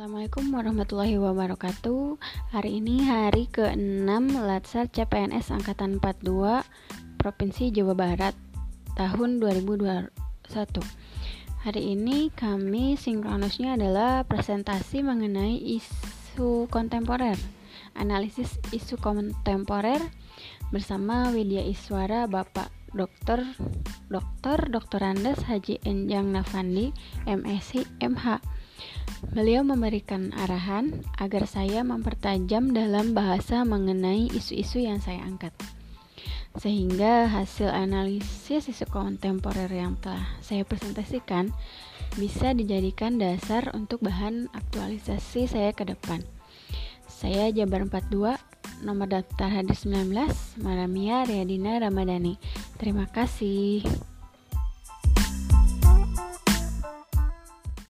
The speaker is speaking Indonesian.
Assalamualaikum warahmatullahi wabarakatuh Hari ini hari ke-6 Latsar CPNS Angkatan 42 Provinsi Jawa Barat Tahun 2021 Hari ini kami sinkronusnya adalah presentasi mengenai isu kontemporer Analisis isu kontemporer bersama Widya Iswara Bapak Dr. Dr. Dr. Andes Haji Enjang Nafandi MSc MH Beliau memberikan arahan agar saya mempertajam dalam bahasa mengenai isu-isu yang saya angkat. Sehingga hasil analisis isu kontemporer yang telah saya presentasikan bisa dijadikan dasar untuk bahan aktualisasi saya ke depan. Saya Jabar 42, nomor daftar hadis 19, Maramia Riyadina Ramadhani. Terima kasih.